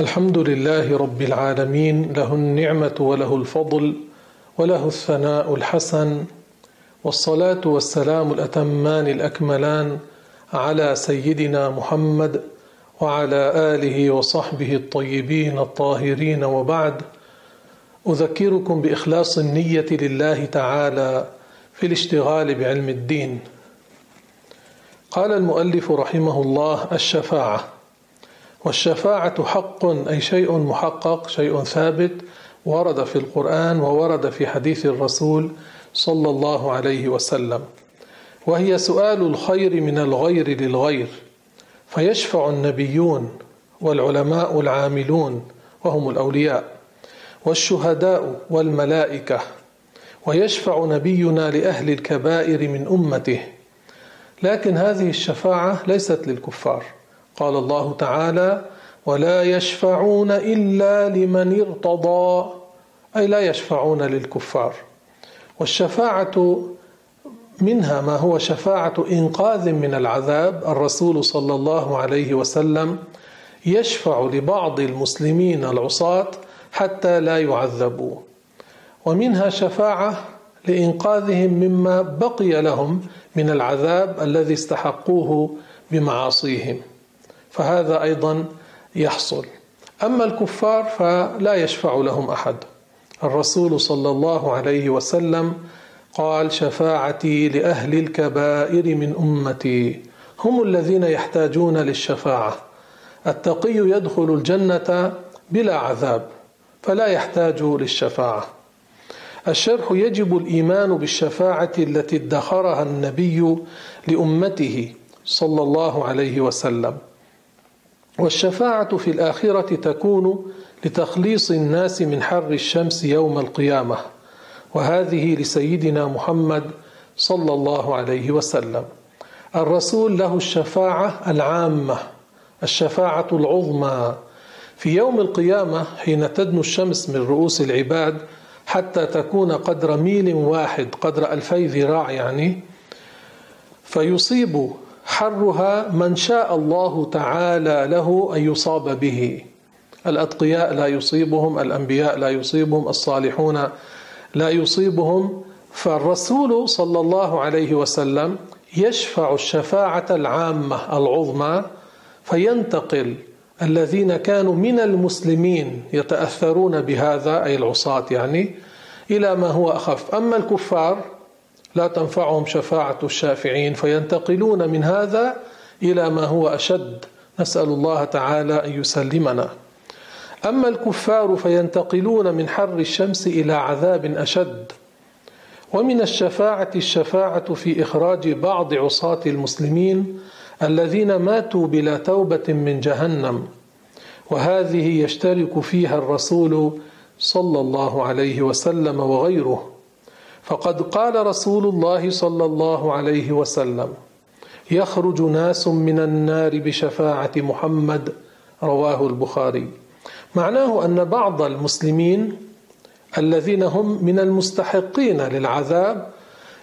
الحمد لله رب العالمين له النعمة وله الفضل وله الثناء الحسن والصلاة والسلام الأتمان الأكملان على سيدنا محمد وعلى آله وصحبه الطيبين الطاهرين وبعد. أذكركم بإخلاص النية لله تعالى في الاشتغال بعلم الدين. قال المؤلف رحمه الله الشفاعة والشفاعة حق أي شيء محقق شيء ثابت ورد في القرآن وورد في حديث الرسول صلى الله عليه وسلم. وهي سؤال الخير من الغير للغير فيشفع النبيون والعلماء العاملون وهم الأولياء والشهداء والملائكة ويشفع نبينا لأهل الكبائر من أمته. لكن هذه الشفاعة ليست للكفار. قال الله تعالى ولا يشفعون إلا لمن ارتضى. أي لا يشفعون للكفار. والشفاعة منها ما هو شفاعة إنقاذ من العذاب. الرسول صلى الله عليه وسلم يشفع لبعض المسلمين العصاة حتى لا يعذبوا. ومنها شفاعة لإنقاذهم مما بقي لهم من العذاب الذي استحقوه بمعاصيهم. فهذا أيضا يحصل. أما الكفار فلا يشفع لهم أحد. الرسول صلى الله عليه وسلم قال شفاعتي لأهل الكبائر من أمتي. هم الذين يحتاجون للشفاعة. التقي يدخل الجنة بلا عذاب فلا يحتاج للشفاعة. الشرح يجب الإيمان بالشفاعة التي ادخرها النبي لأمته صلى الله عليه وسلم. والشفاعة في الآخرة تكون لتخليص الناس من حر الشمس يوم القيامة وهذه لسيدنا محمد صلى الله عليه وسلم. الرسول له الشفاعة العامة الشفاعة العظمى. في يوم القيامة حين تدنو الشمس من رؤوس العباد حتى تكون قدر ميل واحد قدر ألفي ذراع يعني فيصيب حرها من شاء الله تعالى له أن يصاب به. الأتقياء لا يصيبهم الأنبياء لا يصيبهم الصالحون لا يصيبهم. فالرسول صلى الله عليه وسلم يشفع الشفاعة العامة العظمى فينتقل الذين كانوا من المسلمين يتأثرون بهذا أي العصاة يعني إلى ما هو أخف. أما الكفار لا تنفعهم شفاعة الشافعين فينتقلون من هذا إلى ما هو أشد. نسأل الله تعالى أن يسلمنا. أما الكفار فينتقلون من حر الشمس إلى عذاب أشد. ومن الشفاعة الشفاعة في إخراج بعض عصاة المسلمين الذين ماتوا بلا توبة من جهنم. وهذه يشترك فيها الرسول صلى الله عليه وسلم وغيره. فقد قال رسول الله صلى الله عليه وسلم يخرج ناس من النار بشفاعة محمد رواه البخاري. معناه أن بعض المسلمين الذين هم من المستحقين للعذاب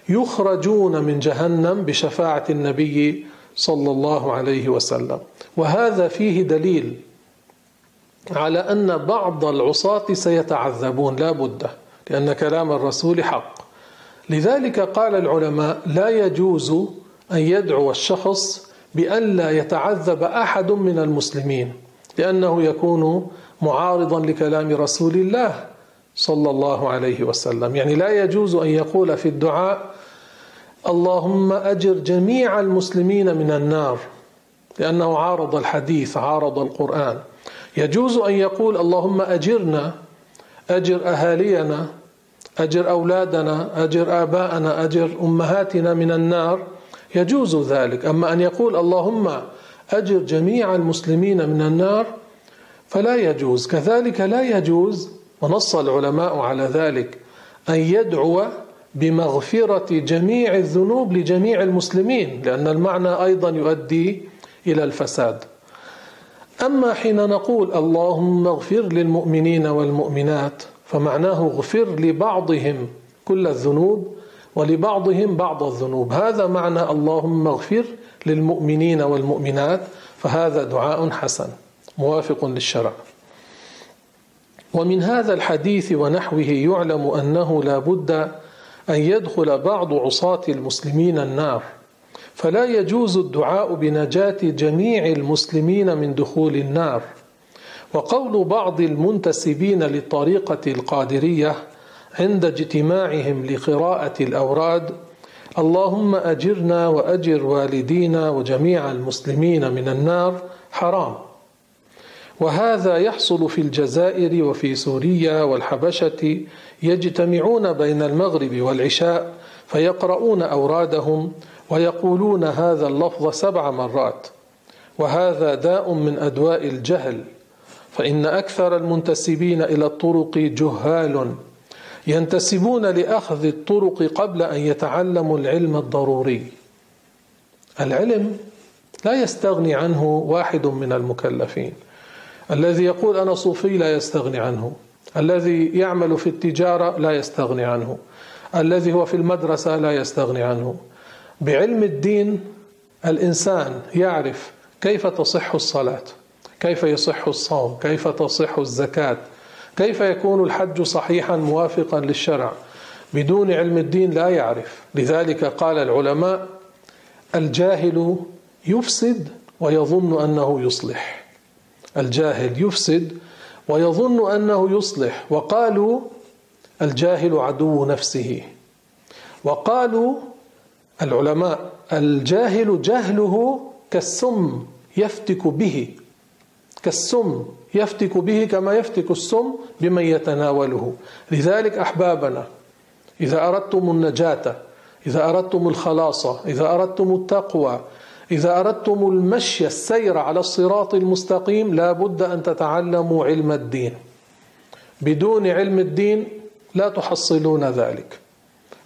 يخرجون من جهنم بشفاعة النبي صلى الله عليه وسلم. وهذا فيه دليل على أن بعض العصاة سيتعذبون لا بد لأن كلام الرسول حق. لذلك قال العلماء لا يجوز أن يدعو الشخص بأن لا يتعذب أحد من المسلمين لأنه يكون معارضا لكلام رسول الله صلى الله عليه وسلم. يعني لا يجوز أن يقول في الدعاء اللهم أجر جميع المسلمين من النار لأنه عارض الحديث عارض القرآن. يجوز أن يقول اللهم أجرنا أجر أهالينا أجر أولادنا أجر آباءنا أجر أمهاتنا من النار. يجوز ذلك. أما أن يقول اللهم أجر جميع المسلمين من النار فلا يجوز. كذلك لا يجوز ونص العلماء على ذلك أن يدعو بمغفرة جميع الذنوب لجميع المسلمين لأن المعنى أيضا يؤدي إلى الفساد. أما حين نقول اللهم اغفر للمؤمنين والمؤمنات فمعناه اغفر لبعضهم كل الذنوب ولبعضهم بعض الذنوب. هذا معنى اللهم اغفر للمؤمنين والمؤمنات فهذا دعاء حسن موافق للشرع. ومن هذا الحديث ونحوه يعلم أنه لا بد أن يدخل بعض عصاة المسلمين النار. فلا يجوز الدعاء بنجاة جميع المسلمين من دخول النار. وقول بعض المنتسبين للطريقة القادرية عند اجتماعهم لقراءة الأوراد اللهم أجرنا وأجر والدينا وجميع المسلمين من النار حرام. وهذا يحصل في الجزائر وفي سوريا والحبشة يجتمعون بين المغرب والعشاء فيقرؤون أورادهم ويقولون هذا اللفظ سبع مرات وهذا داء من أدواء الجهل. فإن أكثر المنتسبين إلى الطرق جهال ينتسبون لأخذ الطرق قبل أن يتعلموا العلم الضروري. العلم لا يستغني عنه واحد من المكلفين. الذي يقول أنا صوفي لا يستغني عنه. الذي يعمل في التجارة لا يستغني عنه. الذي هو في المدرسة لا يستغني عنه. بعلم الدين الإنسان يعرف كيف تصح الصلاة. كيف يصح الصوم؟ كيف تصح الزكاة؟ كيف يكون الحج صحيحا موافقا للشرع؟ بدون علم الدين لا يعرف. لذلك قال العلماء الجاهل يفسد ويظن أنه يصلح. الجاهل يفسد ويظن أنه يصلح. وقالوا الجاهل عدو نفسه. وقالوا العلماء الجاهل جهله كالسم يفتك به. كالسم يفتك به كما يفتك السم بمن يتناوله. لذلك أحبابنا إذا أردتم النجاة إذا أردتم الخلاص إذا أردتم التقوى إذا أردتم المشي السير على الصراط المستقيم لا بد أن تتعلموا علم الدين. بدون علم الدين لا تحصلون ذلك.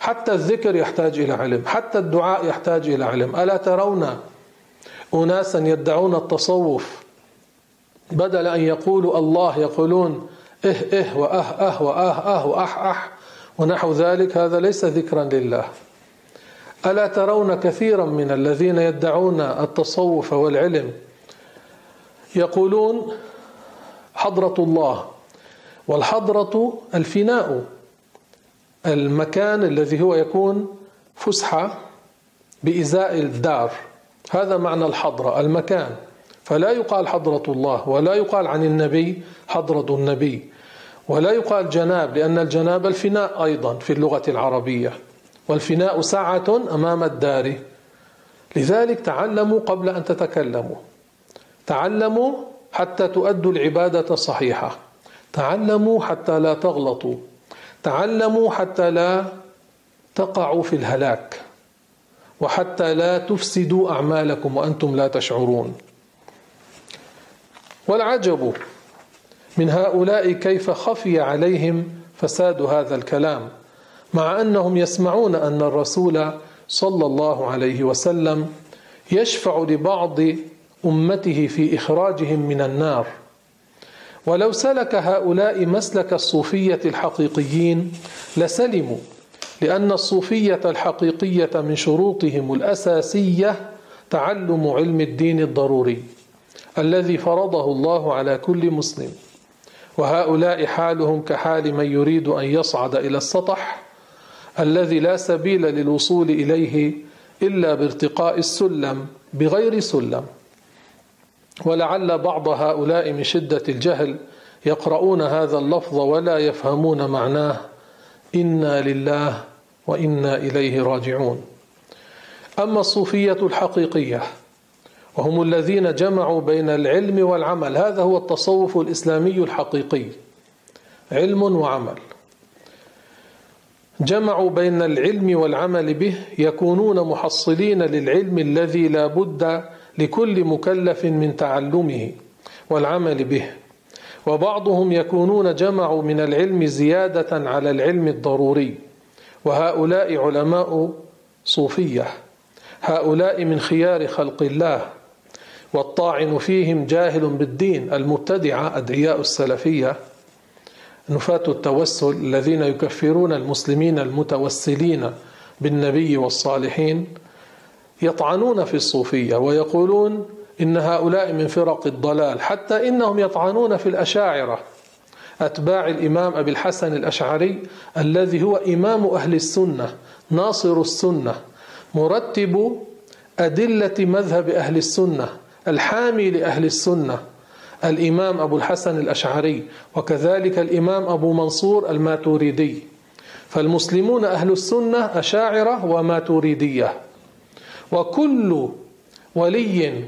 حتى الذكر يحتاج إلى علم حتى الدعاء يحتاج إلى علم. ألا ترون اناسا يدعون التصوف؟ بدل أن يقولوا الله يقولون إه إه وأه أه وأه أه وأح أح ونحو ذلك هذا ليس ذكرا لله. ألا ترون كثيرا من الذين يدعون التصوف والعلم يقولون حضرة الله والحضرة الفناء المكان الذي هو يكون فسحة بإزاء الدار. هذا معنى الحضرة المكان. فلا يقال حضرة الله ولا يقال عن النبي حضرة النبي ولا يقال جناب لأن الجناب الفناء أيضا في اللغة العربية والفناء ساعة أمام الدار. لذلك تعلموا قبل أن تتكلموا تعلموا حتى تؤدوا العبادة صحيحة تعلموا حتى لا تغلطوا تعلموا حتى لا تقعوا في الهلاك وحتى لا تفسدوا أعمالكم وأنتم لا تشعرون. والعجب من هؤلاء كيف خفي عليهم فساد هذا الكلام مع أنهم يسمعون أن الرسول صلى الله عليه وسلم يشفع لبعض أمته في إخراجهم من النار. ولو سلك هؤلاء مسلك الصوفية الحقيقيين لسلموا لأن الصوفية الحقيقية من شروطهم الأساسية تعلم علم الدين الضروري. الذي فرضه الله على كل مسلم. وهؤلاء حالهم كحال من يريد أن يصعد إلى السطح الذي لا سبيل للوصول إليه إلا بارتقاء السلم بغير سلم. ولعل بعض هؤلاء من شدة الجهل يقرؤون هذا اللفظ ولا يفهمون معناه. إنا لله وإنا إليه راجعون. أما الصوفية الحقيقية وهم الذين جمعوا بين العلم والعمل. هذا هو التصوف الإسلامي الحقيقي. علم وعمل. جمعوا بين العلم والعمل به يكونون محصلين للعلم الذي لا بد لكل مكلف من تعلمه والعمل به. وبعضهم يكونون جمعوا من العلم زيادة على العلم الضروري. وهؤلاء علماء صوفية. هؤلاء من خيار خلق الله. والطاعن فيهم جاهل بالدين المبتدعة أدعياء السلفية نفاة التوسل الذين يكفرون المسلمين المتوسلين بالنبي والصالحين يطعنون في الصوفية ويقولون إن هؤلاء من فرق الضلال حتى إنهم يطعنون في الأشاعرة. أتباع الإمام أبي الحسن الأشعري الذي هو إمام أهل السنة ناصر السنة مرتب أدلة مذهب أهل السنة. الحامي لأهل السنة الإمام أبو الحسن الأشعري وكذلك الإمام أبو منصور الماتوريدي. فالمسلمون أهل السنة أشاعرة وماتوريدية. وكل ولي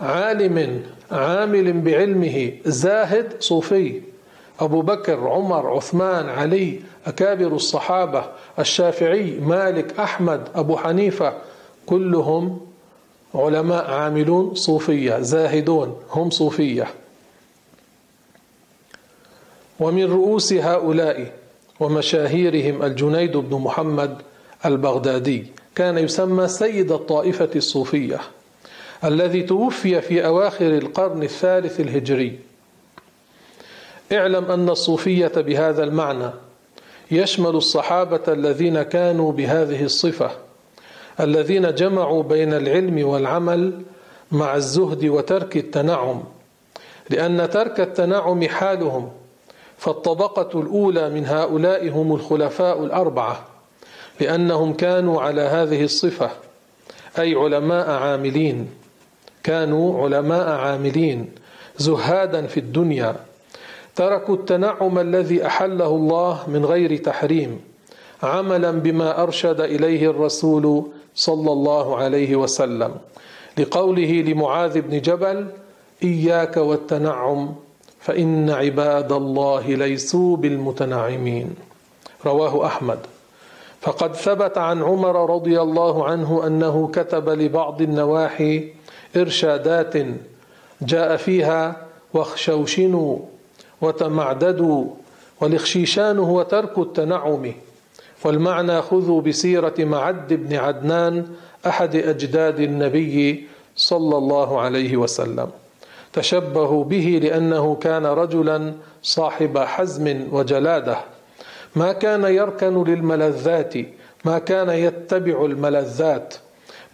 عالم عامل بعلمه زاهد صوفي أبو بكر عمر عثمان علي أكابر الصحابة الشافعي مالك أحمد أبو حنيفة كلهم علماء عاملون صوفية زاهدون هم صوفية. ومن رؤوس هؤلاء ومشاهيرهم الجنيد بن محمد البغدادي كان يسمى سيد الطائفة الصوفية الذي توفي في أواخر القرن الثالث الهجري. اعلم أن الصوفية بهذا المعنى يشمل الصحابة الذين كانوا بهذه الصفة. الذين جمعوا بين العلم والعمل مع الزهد وترك التنعم لأن ترك التنعم حالهم فالطبقة الأولى من هؤلاء هم الخلفاء الأربعة لأنهم كانوا على هذه الصفة أي علماء عاملين كانوا علماء عاملين زهادا في الدنيا تركوا التنعم الذي أحله الله من غير تحريم عملا بما أرشد إليه الرسول صلى الله عليه وسلم لقوله لمعاذ بن جبل إياك والتنعم فإن عباد الله ليسوا بالمتنعمين. رواه أحمد. فقد ثبت عن عمر رضي الله عنه أنه كتب لبعض النواحي إرشادات جاء فيها واخشوشنوا وتمعددوا والاخشيشان هو ترك التنعم. والمعنى خذوا بسيرة معد بن عدنان أحد أجداد النبي صلى الله عليه وسلم. تشبهوا به لأنه كان رجلا صاحب حزم وجلادة. ما كان يركن للملذات ما كان يتبع الملذات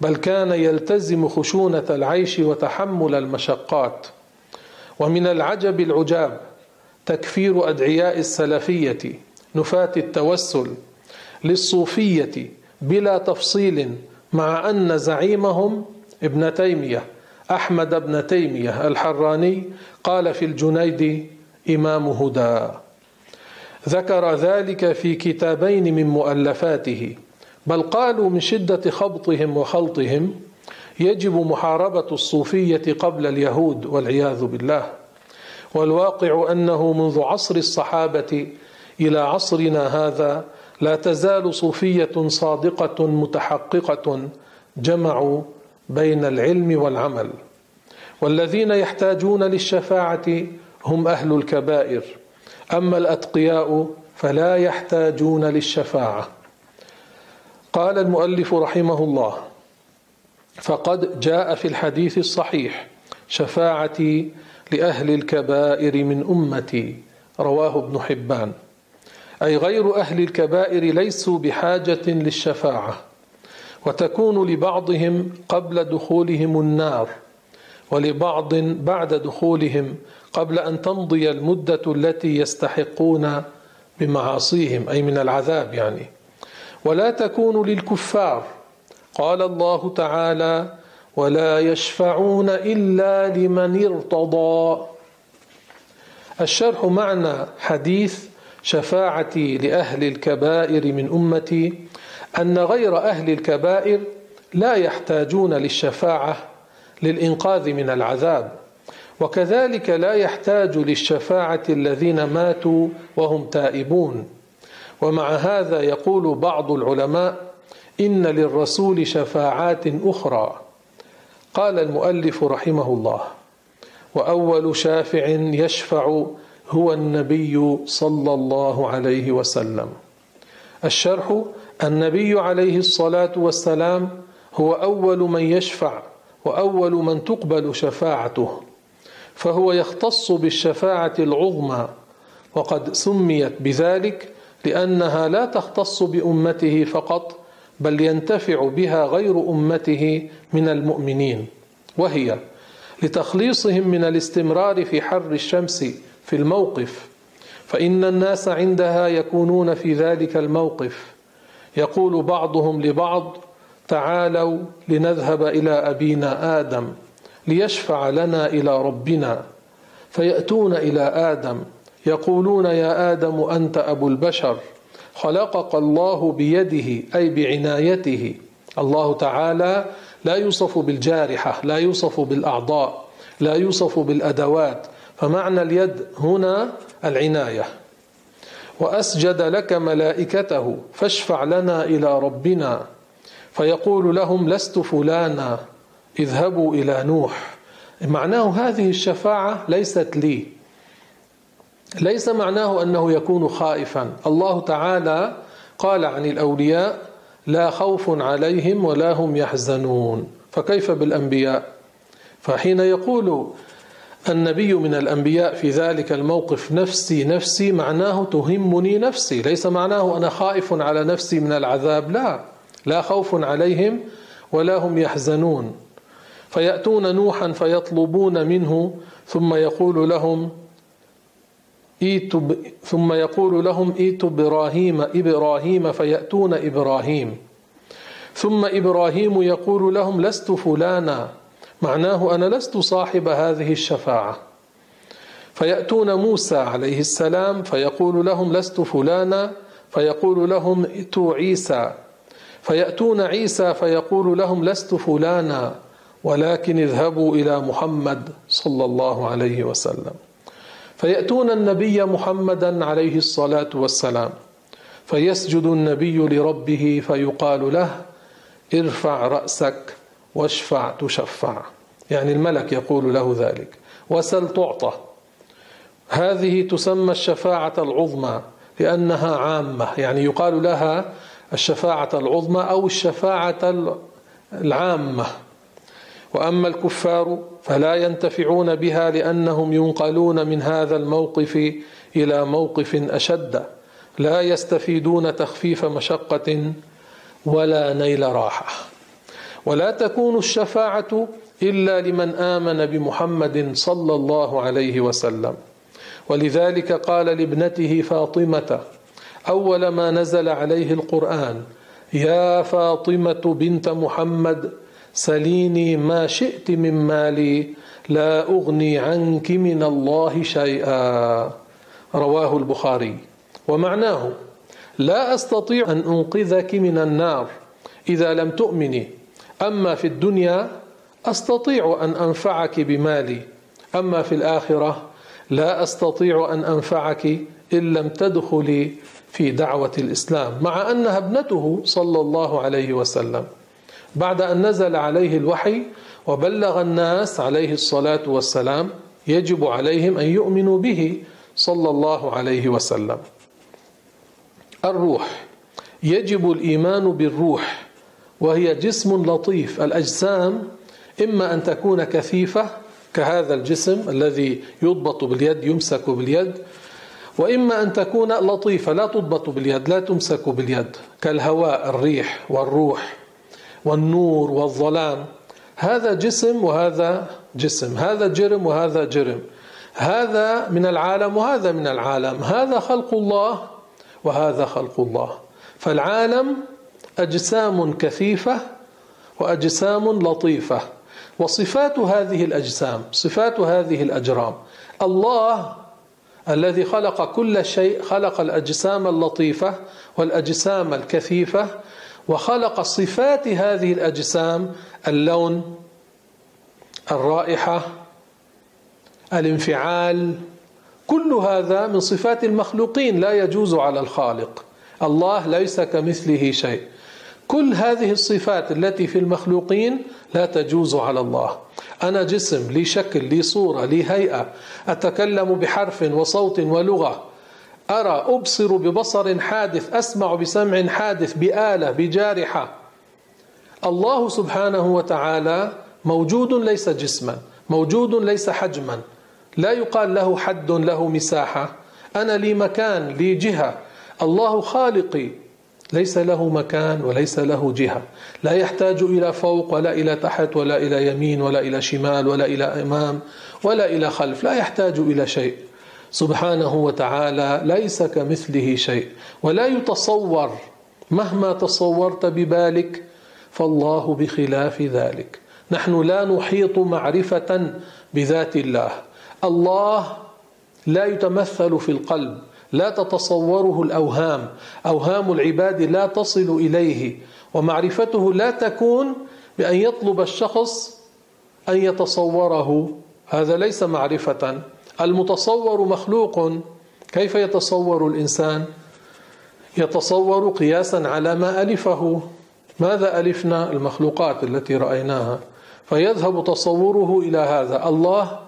بل كان يلتزم خشونة العيش وتحمل المشقات. ومن العجب العجاب تكفير أدعياء السلفية نفاة التوسل للصوفية بلا تفصيل مع أن زعيمهم ابن تيمية أحمد بن تيمية الحراني قال في الجنيد إمام هدى ذكر ذلك في كتابين من مؤلفاته بل قالوا من شدة خبطهم وخلطهم يجب محاربة الصوفية قبل اليهود والعياذ بالله والواقع أنه منذ عصر الصحابة إلى عصرنا هذا لا تزال صوفية صادقة متحققة جمعوا بين العلم والعمل. والذين يحتاجون للشفاعة هم أهل الكبائر أما الأتقياء فلا يحتاجون للشفاعة. قال المؤلف رحمه الله فقد جاء في الحديث الصحيح شفاعتي لأهل الكبائر من أمتي. رواه ابن حبان. أي غير أهل الكبائر ليسوا بحاجة للشفاعة وتكون لبعضهم قبل دخولهم النار ولبعض بعد دخولهم قبل أن تمضي المدة التي يستحقون بمعاصيهم أي من العذاب يعني. ولا تكون للكفار قال الله تعالى ولا يشفعون إلا لمن ارتضى الشرح معنى حديث شفاعتي لأهل الكبائر من أمتي أن غير أهل الكبائر لا يحتاجون للشفاعة للإنقاذ من العذاب وكذلك لا يحتاج للشفاعة الذين ماتوا وهم تائبون. ومع هذا يقول بعض العلماء إن للرسول شفاعات أخرى. قال المؤلف رحمه الله وأول شافع يشفع هو النبي صلى الله عليه وسلم. الشرح النبي عليه الصلاة والسلام هو أول من يشفع وأول من تقبل شفاعته فهو يختص بالشفاعة العظمى وقد سميت بذلك لأنها لا تختص بأمته فقط بل ينتفع بها غير أمته من المؤمنين وهي لتخليصهم من الاستمرار في حر الشمس في الموقف. فإن الناس عندها يكونون في ذلك الموقف. يقول بعضهم لبعض تعالوا لنذهب إلى أبينا آدم ليشفع لنا إلى ربنا. فيأتون إلى آدم يقولون يا آدم أنت أبو البشر خلقك الله بيده أي بعنايته. الله تعالى لا يوصف بالجارحة لا يوصف بالأعضاء لا يوصف بالأدوات فمعنى اليد هنا العناية. وأسجد لك ملائكته فاشفع لنا إلى ربنا. فيقول لهم لست فلانا اذهبوا إلى نوح. معناه هذه الشفاعة ليست لي. ليس معناه أنه يكون خائفا. الله تعالى قال عن الأولياء لا خوف عليهم ولا هم يحزنون. فكيف بالأنبياء؟ فحين يقول النبي من الأنبياء في ذلك الموقف نفسي نفسي معناه تهمني نفسي ليس معناه أنا خائف على نفسي من العذاب لا لا خوف عليهم ولا هم يحزنون. فيأتون نوحا فيطلبون منه ثم يقول لهم ثم يقول لهم ائتوا إبراهيم إبراهيم فيأتون إبراهيم. ثم إبراهيم يقول لهم لست فلانا. معناه أنا لست صاحب هذه الشفاعة. فيأتون موسى عليه السلام فيقول لهم لست فلانا فيقول لهم ائتوا عيسى. فيأتون عيسى فيقول لهم لست فلانا ولكن اذهبوا إلى محمد صلى الله عليه وسلم. فيأتون النبي محمدا عليه الصلاة والسلام. فيسجد النبي لربه فيقال له ارفع رأسك. واشفع تشفع. يعني الملك يقول له ذلك. وسل تعطى هذه تسمى الشفاعة العظمى لأنها عامة. يعني يقال لها الشفاعة العظمى أو الشفاعة العامة. وأما الكفار فلا ينتفعون بها لأنهم ينقلون من هذا الموقف إلى موقف أشد. لا يستفيدون تخفيف مشقة ولا نيل راحة. ولا تكون الشفاعة إلا لمن آمن بمحمد صلى الله عليه وسلم. ولذلك قال لابنته فاطمة أول ما نزل عليه القرآن يا فاطمة بنت محمد سليني ما شئت من مالي لا أغني عنك من الله شيئا. رواه البخاري. ومعناه لا أستطيع أن أنقذك من النار إذا لم تؤمني. أما في الدنيا أستطيع أن أنفعك بمالي. أما في الآخرة لا أستطيع أن أنفعك إن لم تدخلي في دعوة الإسلام مع أنها ابنته صلى الله عليه وسلم. بعد أن نزل عليه الوحي وبلغ الناس عليه الصلاة والسلام يجب عليهم أن يؤمنوا به صلى الله عليه وسلم. الروح يجب الإيمان بالروح. وهي جسم لطيف. الأجسام إما أن تكون كثيفة كهذا الجسم الذي يضبط باليد يمسك باليد وإما أن تكون لطيفة لا تضبط باليد لا تمسك باليد كالهواء الريح والروح والنور والظلام. هذا جسم وهذا جسم هذا جرم وهذا جرم هذا من العالم وهذا من العالم هذا خلق الله وهذا خلق الله. فالعالم أجسام كثيفة وأجسام لطيفة. وصفات هذه الأجسام صفات هذه الأجرام. الله الذي خلق كل شيء خلق الأجسام اللطيفة والأجسام الكثيفة وخلق صفات هذه الأجسام اللون الرائحة الانفعال. كل هذا من صفات المخلوقين لا يجوز على الخالق. الله ليس كمثله شيء. كل هذه الصفات التي في المخلوقين لا تجوز على الله. أنا جسم لي شكل لي صورة لي هيئة. أتكلم بحرف وصوت ولغة. أرى أبصر ببصر حادث أسمع بسمع حادث بآلة بجارحة. الله سبحانه وتعالى موجود ليس جسما موجود ليس حجما. لا يقال له حد له مساحة. أنا لي مكان لي جهة. الله خالقي. ليس له مكان وليس له جهة. لا يحتاج إلى فوق ولا إلى تحت ولا إلى يمين ولا إلى شمال ولا إلى أمام ولا إلى خلف. لا يحتاج إلى شيء. سبحانه وتعالى ليس كمثله شيء. ولا يتصور. مهما تصورت ببالك فالله بخلاف ذلك. نحن لا نحيط معرفة بذات الله. الله لا يتمثل في القلب. لا تتصوره الأوهام. أوهام العباد لا تصل إليه ومعرفته لا تكون بأن يطلب الشخص أن يتصوره. هذا ليس معرفة. المتصور مخلوق. كيف يتصور الإنسان؟ يتصور قياسا على ما ألفه. ماذا ألفنا؟ المخلوقات التي رأيناها. فيذهب تصوره إلى هذا. الله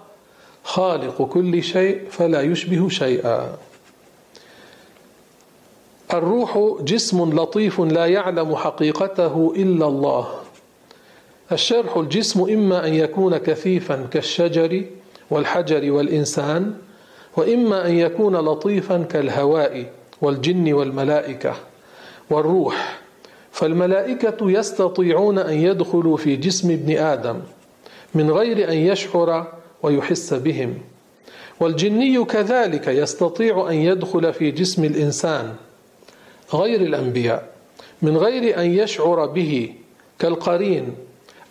خالق كل شيء فلا يشبه شيئا. الروح جسم لطيف لا يعلم حقيقته إلا الله. الشرح الجسم إما أن يكون كثيفا كالشجر والحجر والإنسان وإما أن يكون لطيفا كالهواء والجن والملائكة والروح. فالملائكة يستطيعون أن يدخلوا في جسم ابن آدم من غير أن يشعر ويحس بهم. والجني كذلك يستطيع أن يدخل في جسم الإنسان غير الأنبياء من غير أن يشعر به كالقرين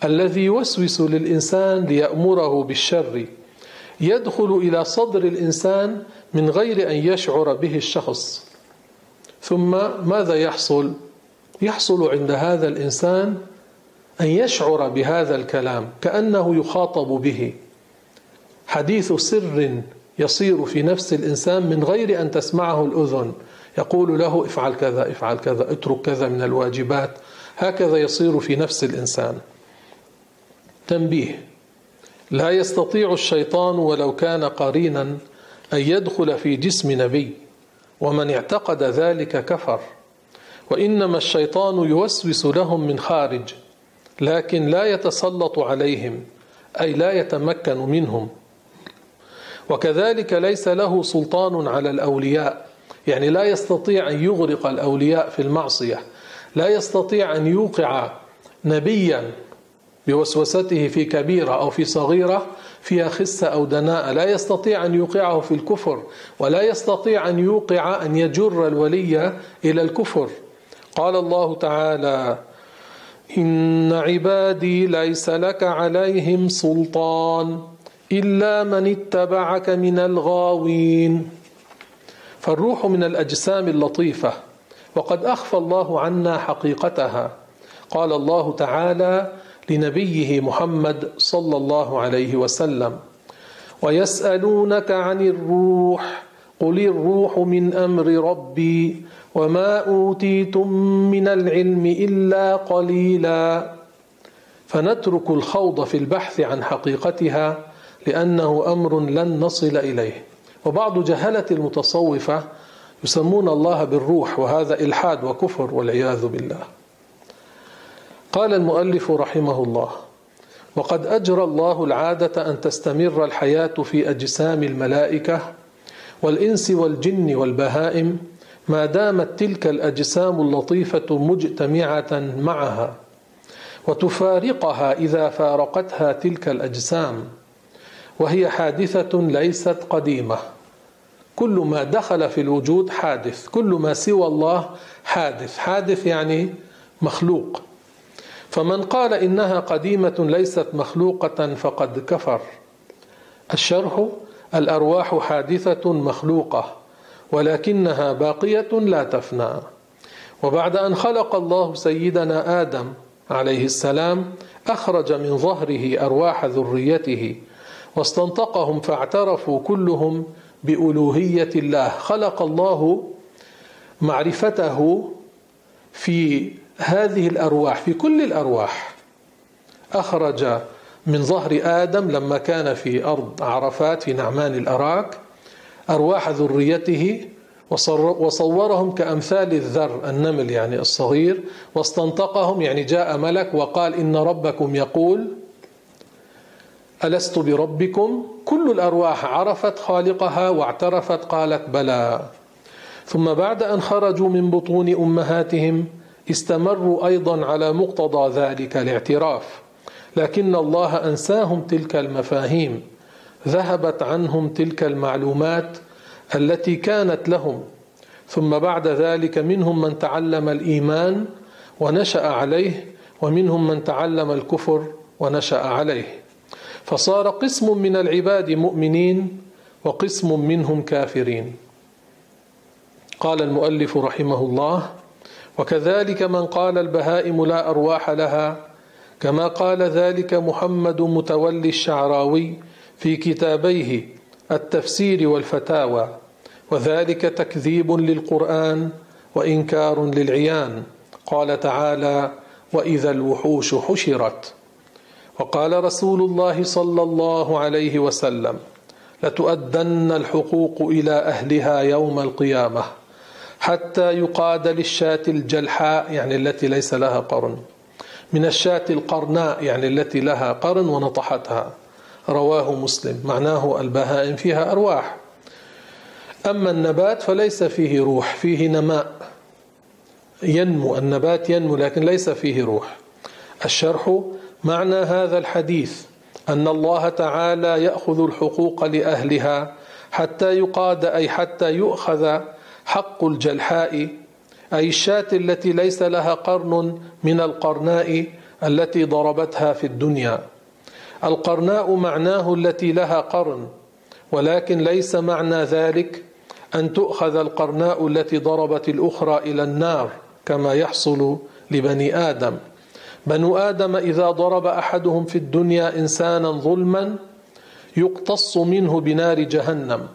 الذي يوسوس للإنسان ليأمره بالشر. يدخل إلى صدر الإنسان من غير أن يشعر به الشخص. ثم ماذا يحصل؟ يحصل عند هذا الإنسان أن يشعر بهذا الكلام كأنه يخاطب به. حديث سر يصير في نفس الإنسان من غير أن تسمعه الأذن. يقول له افعل كذا افعل كذا اترك كذا من الواجبات. هكذا يصير في نفس الإنسان. تنبيه. لا يستطيع الشيطان ولو كان قرينا أن يدخل في جسم نبي ومن اعتقد ذلك كفر. وإنما الشيطان يوسوس لهم من خارج لكن لا يتسلط عليهم أي لا يتمكن منهم. وكذلك ليس له سلطان على الأولياء. يعني لا يستطيع أن يغرق الأولياء في المعصية لا يستطيع أن يوقع نبيا بوسوسته في كبيرة أو في صغيرة فيها خسة أو دناءة لا يستطيع أن يوقعه في الكفر ولا يستطيع أن يوقع أن يجر الولي إلى الكفر. قال الله تعالى إن عبادي ليس لك عليهم سلطان إلا من اتبعك من الغاوين. فالروح من الأجسام اللطيفة وقد أخفى الله عنا حقيقتها. قال الله تعالى لنبيه محمد صلى الله عليه وسلم ويسألونك عن الروح قل الروح من أمر ربي وما أوتيتم من العلم إلا قليلا. فنترك الخوض في البحث عن حقيقتها لأنه أمر لن نصل إليه. وبعض جهلة المتصوفة يسمون الله بالروح وهذا إلحاد وكفر والعياذ بالله. قال المؤلف رحمه الله وقد أجرى الله العادة أن تستمر الحياة في أجسام الملائكة والإنس والجن والبهائم ما دامت تلك الأجسام اللطيفة مجتمعة معها وتفارقها إذا فارقتها تلك الأجسام وهي حادثة ليست قديمة. كل ما دخل في الوجود حادث كل ما سوى الله حادث. حادث يعني مخلوق. فمن قال إنها قديمة ليست مخلوقة فقد كفر. الشرح الأرواح حادثة مخلوقة ولكنها باقية لا تفنى. وبعد أن خلق الله سيدنا آدم عليه السلام أخرج من ظهره أرواح ذريته واستنطقهم فاعترفوا كلهم بألوهية الله. خلق الله معرفته في هذه الأرواح في كل الأرواح. أخرج من ظهر آدم لما كان في أرض عرفات في نعمان الأراك أرواح ذريته وصورهم كأمثال الذر النمل يعني الصغير واستنطقهم يعني جاء ملك وقال إن ربكم يقول ألست بربكم؟ كل الأرواح عرفت خالقها واعترفت قالت بلى. ثم بعد أن خرجوا من بطون أمهاتهم استمروا أيضا على مقتضى ذلك الاعتراف. لكن الله أنساهم تلك المفاهيم. ذهبت عنهم تلك المعلومات التي كانت لهم. ثم بعد ذلك منهم من تعلم الإيمان ونشأ عليه ومنهم من تعلم الكفر ونشأ عليه. فصار قسم من العباد مؤمنين وقسم منهم كافرين. قال المؤلف رحمه الله وكذلك من قال البهائم لا أرواح لها كما قال ذلك محمد متولي الشعراوي في كتابيه التفسير والفتاوى. وذلك تكذيب للقرآن وإنكار للعيان. قال تعالى وإذا الوحوش حشرت. وقال رسول الله صلى الله عليه وسلم لتؤدن الحقوق إلى أهلها يوم القيامة حتى يقاد للشاة الجلحاء يعني التي ليس لها قرن من الشاة القرناء يعني التي لها قرن ونطحتها. رواه مسلم معناه البهائم فيها أرواح. أما النبات فليس فيه روح فيه نماء. ينمو النبات ينمو لكن ليس فيه روح. الشرح معنى هذا الحديث أن الله تعالى يأخذ الحقوق لأهلها حتى يقاد أي حتى يؤخذ حق الجلحاء أي الشاة التي ليس لها قرن من القرناء التي ضربتها في الدنيا. القرناء معناه التي لها قرن ولكن ليس معنى ذلك أن تؤخذ القرناء التي ضربت الأخرى إلى النار كما يحصل لبني آدم. بنو آدم إذا ضرب أحدهم في الدنيا إنسانا ظلما يقتص منه بنار جهنم.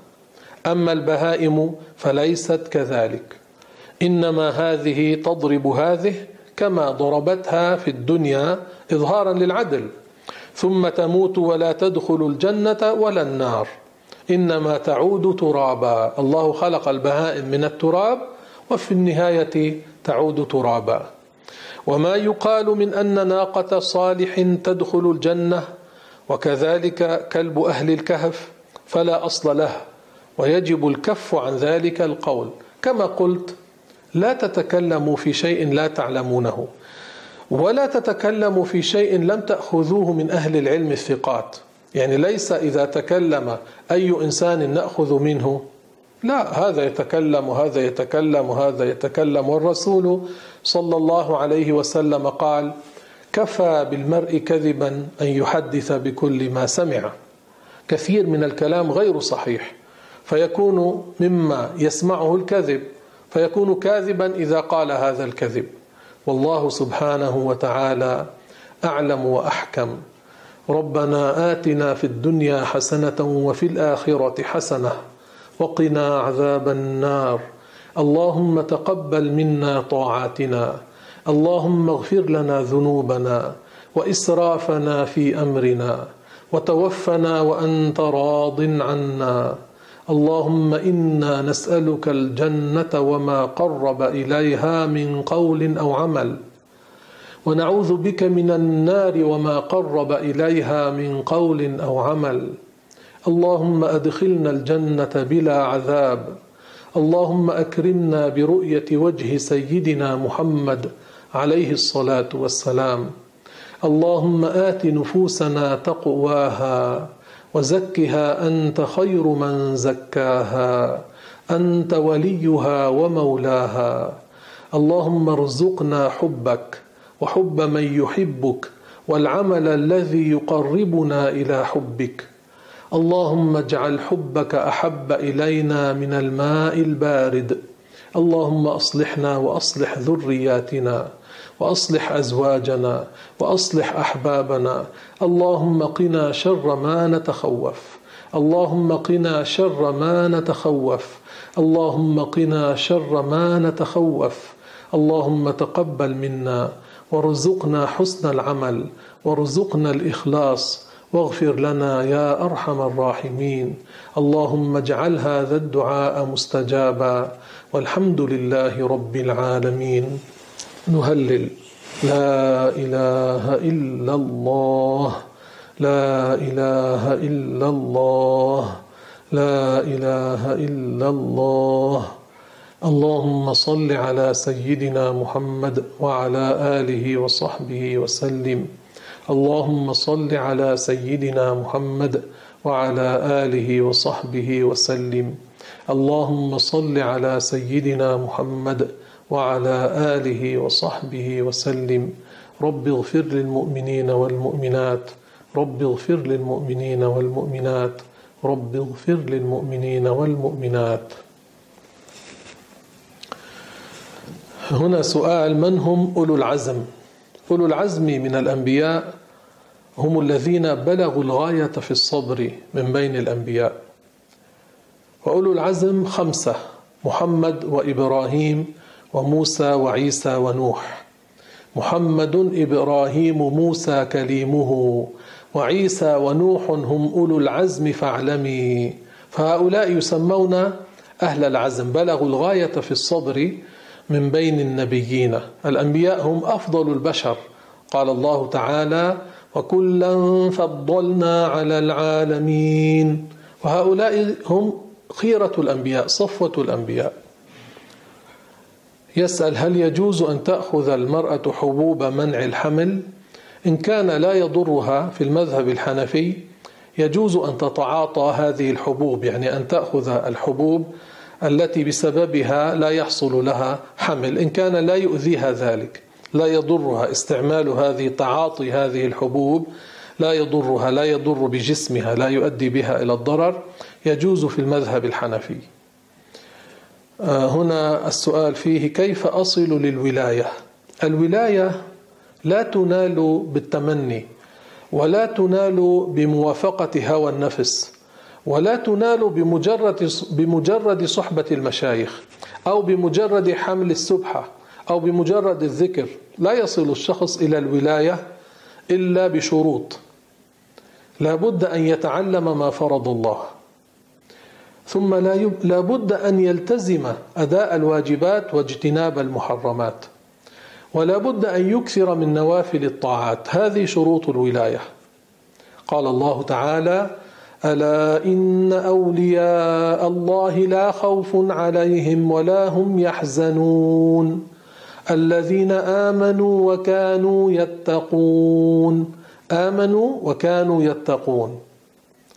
أما البهائم فليست كذلك. إنما هذه تضرب هذه كما ضربتها في الدنيا إظهارا للعدل. ثم تموت ولا تدخل الجنة ولا النار. إنما تعود ترابا. الله خلق البهائم من التراب وفي النهاية تعود ترابا. وما يقال من أن ناقة صالح تدخل الجنة وكذلك كلب أهل الكهف فلا أصل له ويجب الكف عن ذلك القول. كما قلت لا تتكلموا في شيء لا تعلمونه ولا تتكلموا في شيء لم تأخذوه من أهل العلم الثقات. يعني ليس إذا تكلم أي إنسان نأخذ منه لا. هذا يتكلم وهذا يتكلم وهذا يتكلم. والرسول صلى الله عليه وسلم قال كفى بالمرء كذبا أن يحدث بكل ما سمع. كثير من الكلام غير صحيح. فيكون مما يسمعه الكذب فيكون كاذبا إذا قال هذا الكذب. والله سبحانه وتعالى أعلم وأحكم. ربنا آتنا في الدنيا حسنة وفي الآخرة حسنة. وقنا عذاب النار. اللهم تقبل منا طاعاتنا اللهم اغفر لنا ذنوبنا وإسرافنا في أمرنا. وتوفنا وأنت راض عنا. اللهم إنا نسألك الجنة وما قرب إليها من قول أو عمل. ونعوذ بك من النار وما قرب إليها من قول أو عمل. اللهم أدخلنا الجنة بلا عذاب. اللهم أكرمنا برؤية وجه سيدنا محمد عليه الصلاة والسلام. اللهم آت نفوسنا تقواها وزكها أنت خير من زكاها أنت وليها ومولاها. اللهم ارزقنا حبك وحب من يحبك والعمل الذي يقربنا إلى حبك. اللهم اجعل حبك أحب إلينا من الماء البارد. اللهم أصلحنا وأصلح ذرياتنا وأصلح أزواجنا وأصلح أحبابنا. اللهم قنا شر ما نتخوف. اللهم قنا شر ما نتخوف. اللهم قنا شر ما نتخوف. اللهم تقبل منا وارزقنا حسن العمل وارزقنا الإخلاص واغفر لنا يا أرحم الراحمين. اللهم اجعل هذا الدعاء مستجابا. والحمد لله رب العالمين. نهلل. لا إله إلا الله. لا إله إلا الله. لا إله إلا الله. اللهم صل على سيدنا محمد وعلى آله وصحبه وسلم. اللهم صل على سيدنا محمد وعلى آله وصحبه وسلم. اللهم صل على سيدنا محمد وعلى آله وصحبه وسلم. رب اغفر للمؤمنين والمؤمنات. رب اغفر للمؤمنين والمؤمنات. رب اغفر للمؤمنين والمؤمنات. هنا سؤال من هم أولو العزم؟ أولو العزم من الأنبياء هم الذين بلغوا الغاية في الصبر من بين الأنبياء. وأولو العزم خمسة محمد وإبراهيم وموسى وعيسى ونوح. محمد إبراهيم موسى كليمه. وعيسى ونوح هم أولو العزم فاعلمي. فهؤلاء يسمون أهل العزم بلغوا الغاية في الصبر من بين النبيين. الأنبياء هم أفضل البشر. قال الله تعالى وكلا فضلنا على العالمين. وهؤلاء هم خيرة الأنبياء صفوة الأنبياء. يسأل هل يجوز أن تأخذ المرأة حبوب منع الحمل؟ إن كان لا يضرها في المذهب الحنفي يجوز أن تتعاطى هذه الحبوب. يعني أن تأخذ الحبوب التي بسببها لا يحصل لها حمل. إن كان لا يؤذيها ذلك لا يضرها استعمال هذه تعاطي هذه الحبوب لا يضرها لا يضر بجسمها لا يؤدي بها إلى الضرر يجوز في المذهب الحنفي. آه، هنا السؤال فيه كيف أصل للولاية؟ الولاية لا تنال بالتمني ولا تنال بموافقة هوى النفس. ولا تنال بمجرد بمجرد صحبة المشايخ أو بمجرد حمل السبحة أو بمجرد الذكر. لا يصل الشخص إلى الولاية إلا بشروط. لا بد أن يتعلم ما فرض الله. ثم لا بد أن يلتزم أداء الواجبات واجتناب المحرمات. ولا بد أن يكثر من نوافل الطاعات. هذه شروط الولاية. قال الله تعالى ألا إن أولياء الله لا خوف عليهم ولا هم يحزنون. الذين آمنوا وكانوا يتقون. آمنوا وكانوا يتقون.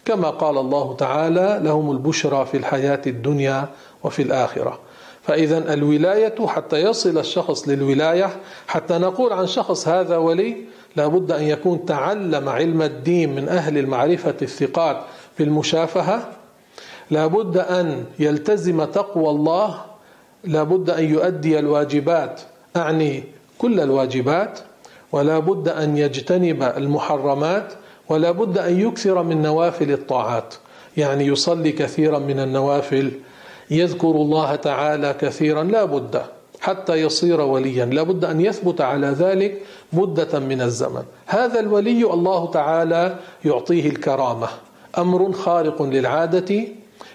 كما قال الله تعالى لهم البشرى في الحياة الدنيا وفي الآخرة. فإذا الولاية حتى يصل الشخص للولاية حتى نقول عن شخص هذا ولي لابد أن يكون تعلم علم الدين من أهل المعرفة الثقات في المشافهة لابد أن يلتزم تقوى الله لابد أن يؤدي الواجبات أعني كل الواجبات ولا بد أن يجتنب المحرمات ولا بد أن يكثر من نوافل الطاعات. يعني يصلي كثيرا من النوافل يذكر الله تعالى كثيرا لا بد حتى يصير وليا لا بد أن يثبت على ذلك مدة من الزمن. هذا الولي الله تعالى يعطيه الكرامة. أمر خارق للعادة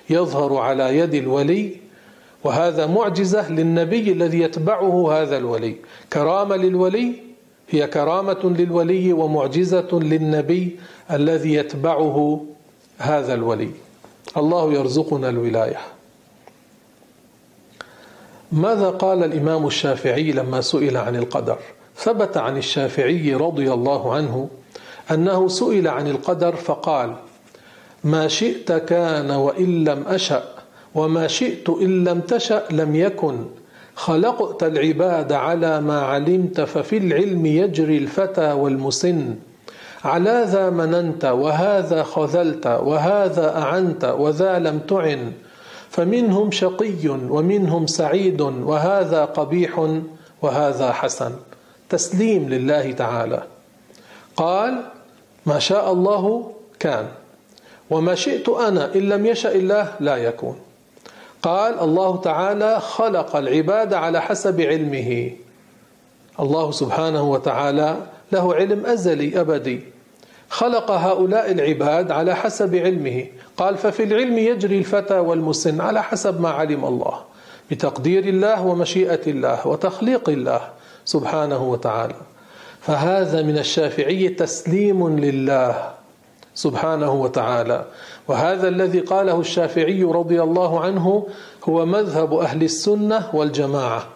يظهر على يد الولي وهذا معجزة للنبي الذي يتبعه هذا الولي. كرامة للولي هي كرامة للولي ومعجزة للنبي الذي يتبعه هذا الولي. الله يرزقنا الولاية. ماذا قال الإمام الشافعي لما سئل عن القدر؟ ثبت عن الشافعي رضي الله عنه أنه سئل عن القدر فقال ما شئت كان وإن لم أشأ وما شئت إن لم تشأ لم يكن. خلقت العباد على ما علمت ففي العلم يجري الفتى والمسن. على ذا مننت وهذا خذلت وهذا أعنت وذا لم تعن. فمنهم شقي ومنهم سعيد وهذا قبيح وهذا حسن. تسليم لله تعالى. قال ما شاء الله كان. وما شئت أنا إن لم يشأ الله لا يكون. قال الله تعالى خلق العباد على حسب علمه. الله سبحانه وتعالى له علم أزلي أبدي. خلق هؤلاء العباد على حسب علمه. قال ففي العلم يجري الفتى والمسن على حسب ما علم الله. بتقدير الله ومشيئة الله وتخليق الله سبحانه وتعالى. فهذا من الشافعي تسليم لله. سبحانه وتعالى. وهذا الذي قاله الشافعي رضي الله عنه هو مذهب أهل السنة والجماعة.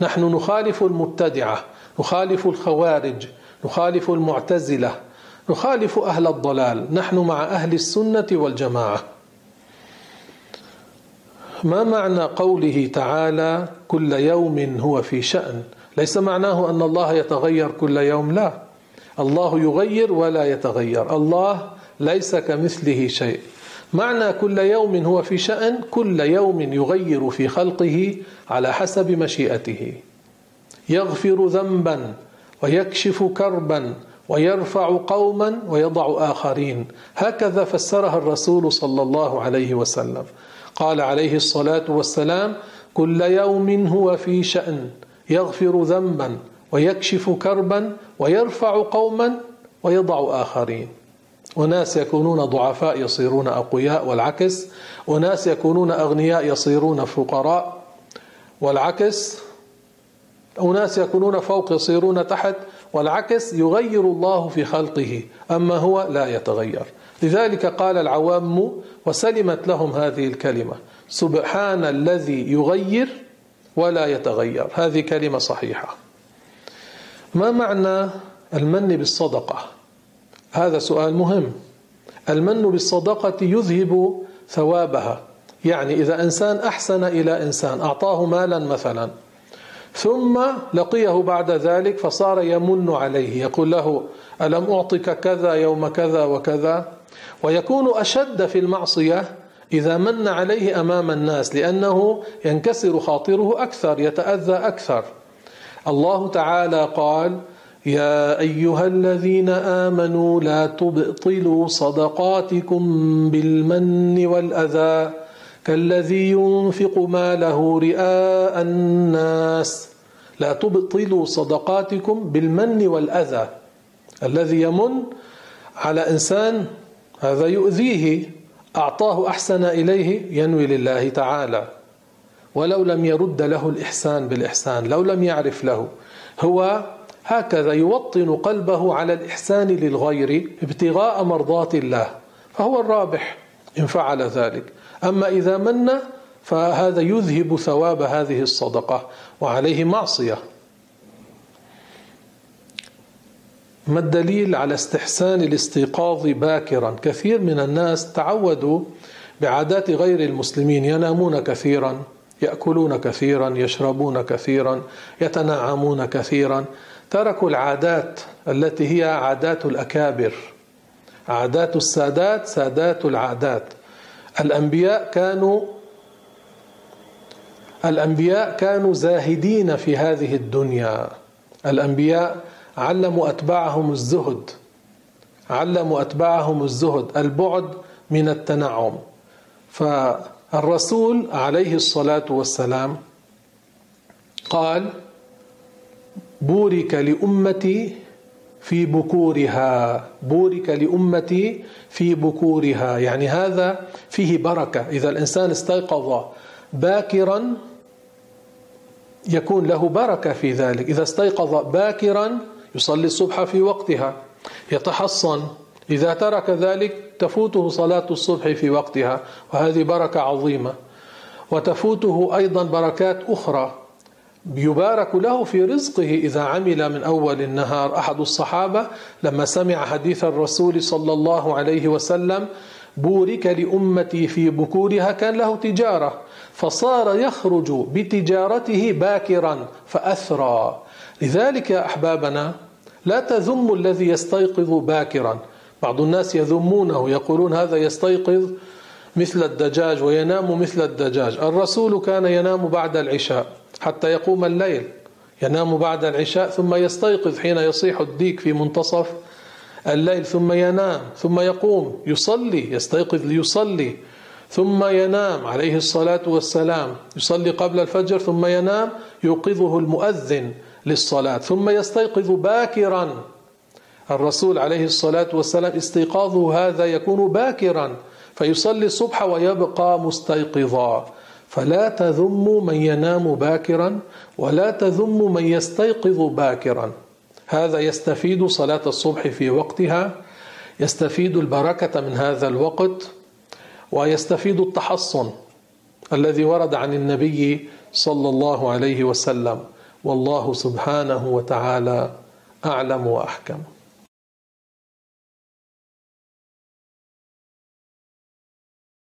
نحن نخالف المبتدعة نخالف الخوارج نخالف المعتزلة نخالف أهل الضلال. نحن مع أهل السنة والجماعة. ما معنى قوله تعالى كل يوم هو في شأن؟ ليس معناه أن الله يتغير كل يوم لا. الله يغير ولا يتغير. الله ليس كمثله شيء. معنى كل يوم هو في شأن كل يوم يغير في خلقه على حسب مشيئته. يغفر ذنبا ويكشف كربا ويرفع قوما ويضع آخرين. هكذا فسرها الرسول صلى الله عليه وسلم. قال عليه الصلاة والسلام كل يوم هو في شأن يغفر ذنبا ويكشف كربا ويرفع قوما ويضع آخرين. أناس يكونون ضعفاء يصيرون أقوياء والعكس أناس يكونون أغنياء يصيرون فقراء والعكس أناس يكونون فوق يصيرون تحت والعكس يغير الله في خلقه أما هو لا يتغير. لذلك قال العوام وسلمت لهم هذه الكلمة سبحان الذي يغير ولا يتغير. هذه كلمة صحيحة. ما معنى المن بالصدقة؟ هذا سؤال مهم. المن بالصدقة يذهب ثوابها. يعني إذا إنسان أحسن إلى إنسان أعطاه مالا مثلا ثم لقيه بعد ذلك فصار يمن عليه. يقول له ألم أعطك كذا يوم كذا وكذا؟ ويكون أشد في المعصية إذا من عليه أمام الناس لأنه ينكسر خاطره أكثر يتأذى أكثر. الله تعالى قال يا أيها الذين آمنوا لا تبطلوا صدقاتكم بالمن والأذى كالذي ينفق ماله رئاء الناس. لا تبطلوا صدقاتكم بالمن والأذى الذي يمن على إنسان. هذا يؤذيه. أعطاه أحسن إليه ينوي لله تعالى. ولو لم يرد له الإحسان بالإحسان لو لم يعرف له هو هكذا يوطن قلبه على الإحسان للغير ابتغاء مرضات الله فهو الرابح إن فعل ذلك. أما إذا من فهذا يذهب ثواب هذه الصدقة وعليه معصية. ما الدليل على استحسان الاستيقاظ باكرا؟ كثير من الناس تعودوا بعادات غير المسلمين ينامون كثيرا يأكلون كثيرا يشربون كثيرا يتنعمون كثيرا. تركوا العادات التي هي عادات الأكابر. عادات السادات سادات العادات. الأنبياء كانوا الأنبياء كانوا زاهدين في هذه الدنيا. الأنبياء علموا أتباعهم الزهد. علموا أتباعهم الزهد البعد من التنعم. فالرسول عليه الصلاة والسلام قال بورك لأمتي في بكورها بورك لأمتي في بكورها. يعني هذا فيه بركة. إذا الإنسان استيقظ باكرا يكون له بركة في ذلك. إذا استيقظ باكرا يصلي الصبح في وقتها يتحصن. إذا ترك ذلك تفوته صلاة الصبح في وقتها وهذه بركة عظيمة. وتفوته أيضا بركات أخرى. يبارك له في رزقه إذا عمل من أول النهار. أحد الصحابة لما سمع حديث الرسول صلى الله عليه وسلم بورك لأمتي في بكورها كان له تجارة فصار يخرج بتجارته باكرا فأثرى. لذلك يا أحبابنا لا تذم الذي يستيقظ باكرا. بعض الناس يذمونه يقولون هذا يستيقظ مثل الدجاج وينام مثل الدجاج. الرسول كان ينام بعد العشاء. حتى يقوم الليل ينام بعد العشاء ثم يستيقظ حين يصيح الديك في منتصف الليل ثم ينام ثم يقوم يصلي يستيقظ ليصلي ثم ينام عليه الصلاة والسلام يصلي قبل الفجر ثم ينام يوقظه المؤذن للصلاة ثم يستيقظ باكرا. الرسول عليه الصلاة والسلام استيقاظه هذا يكون باكرا فيصلي الصبح ويبقى مستيقظا. فلا تذم من ينام باكرا ولا تذم من يستيقظ باكرا. هذا يستفيد صلاة الصبح في وقتها يستفيد البركة من هذا الوقت ويستفيد التحصن الذي ورد عن النبي صلى الله عليه وسلم. والله سبحانه وتعالى أعلم وأحكم.